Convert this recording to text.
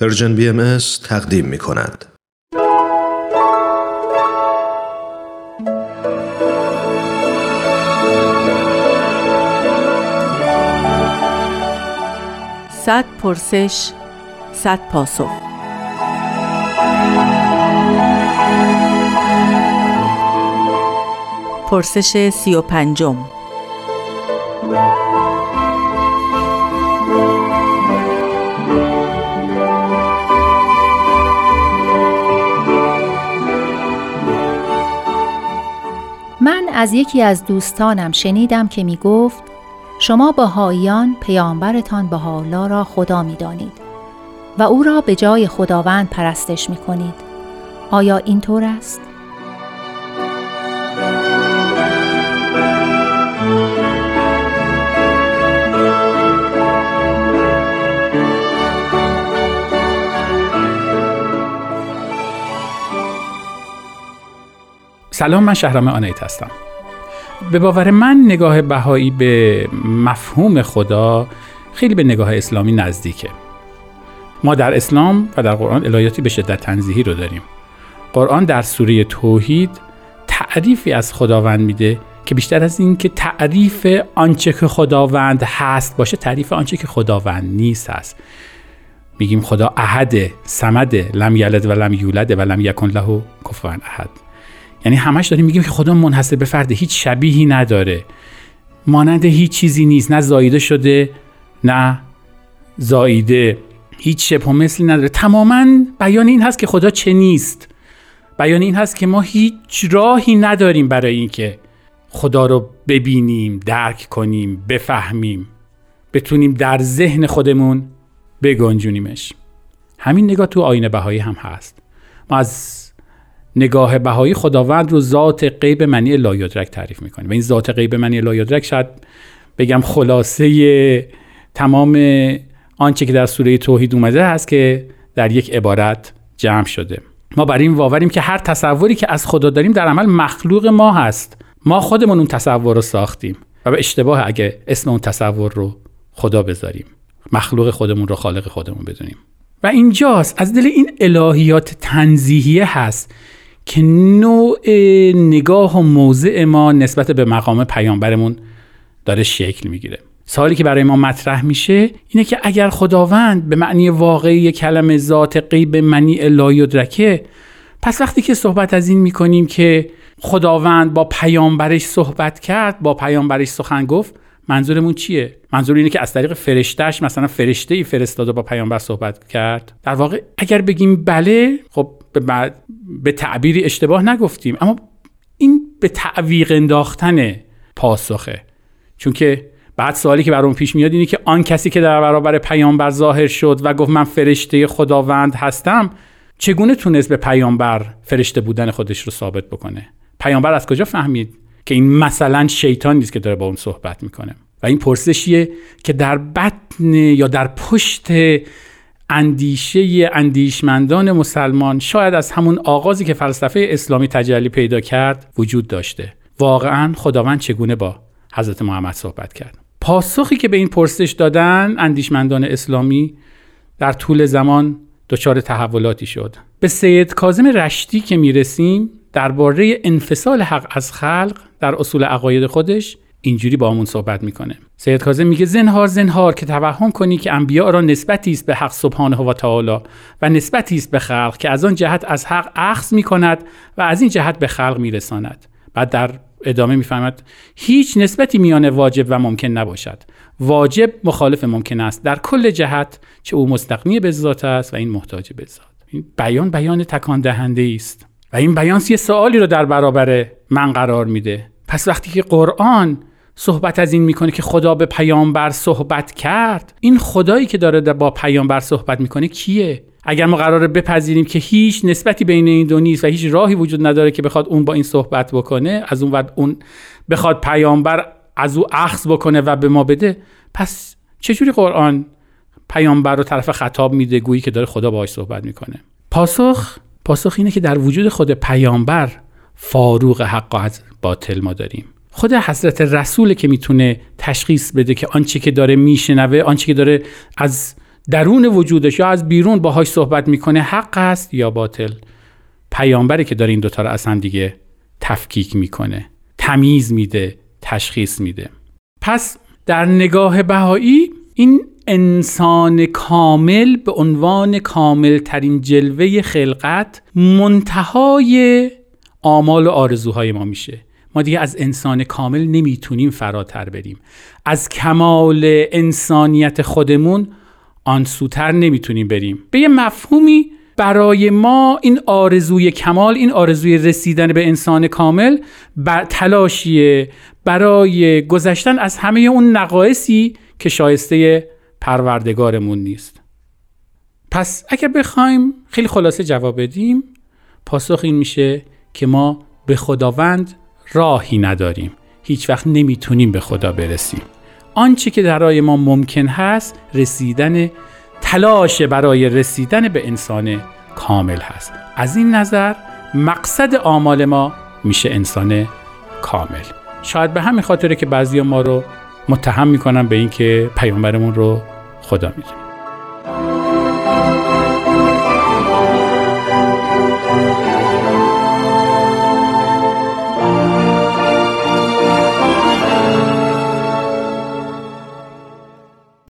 Persian BMS تقدیم می کند. صد پرسش صد پاسخ پرسش سی و پنجم من از یکی از دوستانم شنیدم که می گفت شما بهاییان پیامبرتان بهاءالله را خدا می دانید و او را به جای خداوند پرستش می کنید. آیا اینطور است؟ سلام من شهرام آنایت هستم. به باور من نگاه بهایی به مفهوم خدا خیلی به نگاه اسلامی نزدیکه. ما در اسلام و در قرآن الهیاتی به شدت تنزیهی رو داریم. قرآن در سوره توحید تعریفی از خداوند میده که بیشتر از این که تعریف آنچه که خداوند هست باشه تعریف آنچه که خداوند نیست هست. میگیم خدا احد سمد لم یلد و لم یولد و لم یکن له کفوا احد. یعنی همش داریم میگیم که خدا منحصر به فرده هیچ شبیهی نداره. مانند هیچ چیزی نیست. نه زایده شده نه زایده هیچ شبه و مثلی نداره. تماما بیان این هست که خدا چه نیست. بیان این هست که ما هیچ راهی نداریم برای اینکه خدا رو ببینیم درک کنیم بفهمیم. بتونیم در ذهن خودمون بگنجونیمش. همین نگاه تو آینه بهایی هم هست. ما از نگاه بهایی خداوند رو ذات غیب منی لایدرک تعریف می‌کنه. و این ذات غیب منی لایدرک شاید بگم خلاصه تمام آنچه که در سوره توحید اومده هست که در یک عبارت جمع شده. ما بر این واوریم که هر تصوری که از خدا داریم در عمل مخلوق ما هست. ما خودمون اون تصور رو ساختیم. و به اشتباه اگه اسم اون تصور رو خدا بذاریم. مخلوق خودمون رو خالق خودمون بدونیم. و اینجاست. از دل این الهیات تنزیهیه هست که نوع نگاه و موضع ما نسبت به مقام پیامبرمون داره شکل می‌گیره. سوالی که برای ما مطرح میشه اینه که اگر خداوند به معنی واقعی کلمه ذات غیب منی الایدرکه پس وقتی که صحبت از این می‌کنیم که خداوند با پیامبرش صحبت کرد با پیامبرش سخن گفت منظورمون چیه؟ منظور اینه که از طریق فرشتهش مثلا فرشته ای فرستاده با پیامبر صحبت کرد. در واقع اگر بگیم بله خب به, به تعبیری اشتباه نگفتیم. اما این به تعویق انداختن پاسخه. چون که بعد سوالی که برام پیش میاد اینه که آن کسی که در برابر پیامبر ظاهر شد و گفت من فرشته خداوند هستم چگونه تونست به پیامبر فرشته بودن خودش رو ثابت بکنه؟ پیامبر از کجا فهمید که این مثلا شیطان نیست که داره با اون صحبت می‌کنه؟ و این پرسشیه که در بطن یا در پشت اندیشه اندیشمندان مسلمان شاید از همون آغازی که فلسفه اسلامی تجلی پیدا کرد وجود داشته. واقعا خداوند چگونه با حضرت محمد صحبت کرد؟ پاسخی که به این پرسش دادن اندیشمندان اسلامی در طول زمان دچار تحولاتی شد. به سید کاظم رشتی که می‌رسیم درباره انفصال حق از خلق در اصول عقاید خودش اینجوری با همون صحبت می‌کنه. سید کاظم میگه زنهار زنهار که توهم کنی که انبیا را نسبتی است به حق سبحانه و تعالی و نسبتی است به خلق که از آن جهت از حق اخذ می‌کند و از این جهت به خلق میرساند. بعد در ادامه می‌فهمد هیچ نسبتی میان واجب و ممکن نباشد. واجب مخالف ممکن است. در کل جهت چه او مستقنی به ذات است و این محتاج به ذات. این بیان بیان تکان دهنده است. و این بیان یه سوالی رو در برابر من قرار میده. پس وقتی که قرآن صحبت از این می‌کنه که خدا به پیامبر صحبت کرد این خدایی که داره با پیامبر صحبت می‌کنه کیه؟ اگر ما قراره بپذیریم که هیچ نسبتی بین این دو نیست و هیچ راهی وجود نداره که بخواد اون با این صحبت بکنه از اون وقت اون بخواد پیامبر از او اخذ بکنه و به ما بده پس چجوری قرآن پیامبر رو طرف خطاب میده گویی که داره خدا باهاش صحبت می‌کنه؟ پاسخ پاسخ اینه که در وجود خود پیامبر فاروق حق از باطل ما داریم. خود حضرت رسول که می‌تونه تشخیص بده که آنچه که داره میشنوه آنچه که داره از درون وجودش یا از بیرون باهاش صحبت می‌کنه حق است یا باطل؟ پیامبری که داره این دوتا رو اصلا دیگه تفکیک می‌کنه تمیز میده تشخیص میده. پس در نگاه بهایی این انسان کامل به عنوان کامل ترین جلوه خلقت منتهای آمال و آرزوهای ما میشه. ما دیگه از انسان کامل نمی‌تونیم فراتر بریم. از کمال انسانیت خودمون آن سوتر نمی‌تونیم بریم. به یه مفهومی برای ما این آرزوی کمال این آرزوی رسیدن به انسان کامل بر تلاشیه برای گذشتن از همه اون نقایصی که شایسته پروردگارمون نیست. پس اگر بخوایم خیلی خلاصه جواب بدیم پاسخ این میشه که ما به خداوند راهی نداریم. هیچ وقت نمی‌تونیم به خدا برسیم. آنچه که درای ما ممکن هست رسیدن تلاش برای رسیدن به انسان کامل هست. از این نظر مقصد آمال ما میشه انسان کامل. شاید به همین خاطره که بعضی ما رو متهم می‌کنن به اینکه پیامبرمون رو خدا می‌دونیم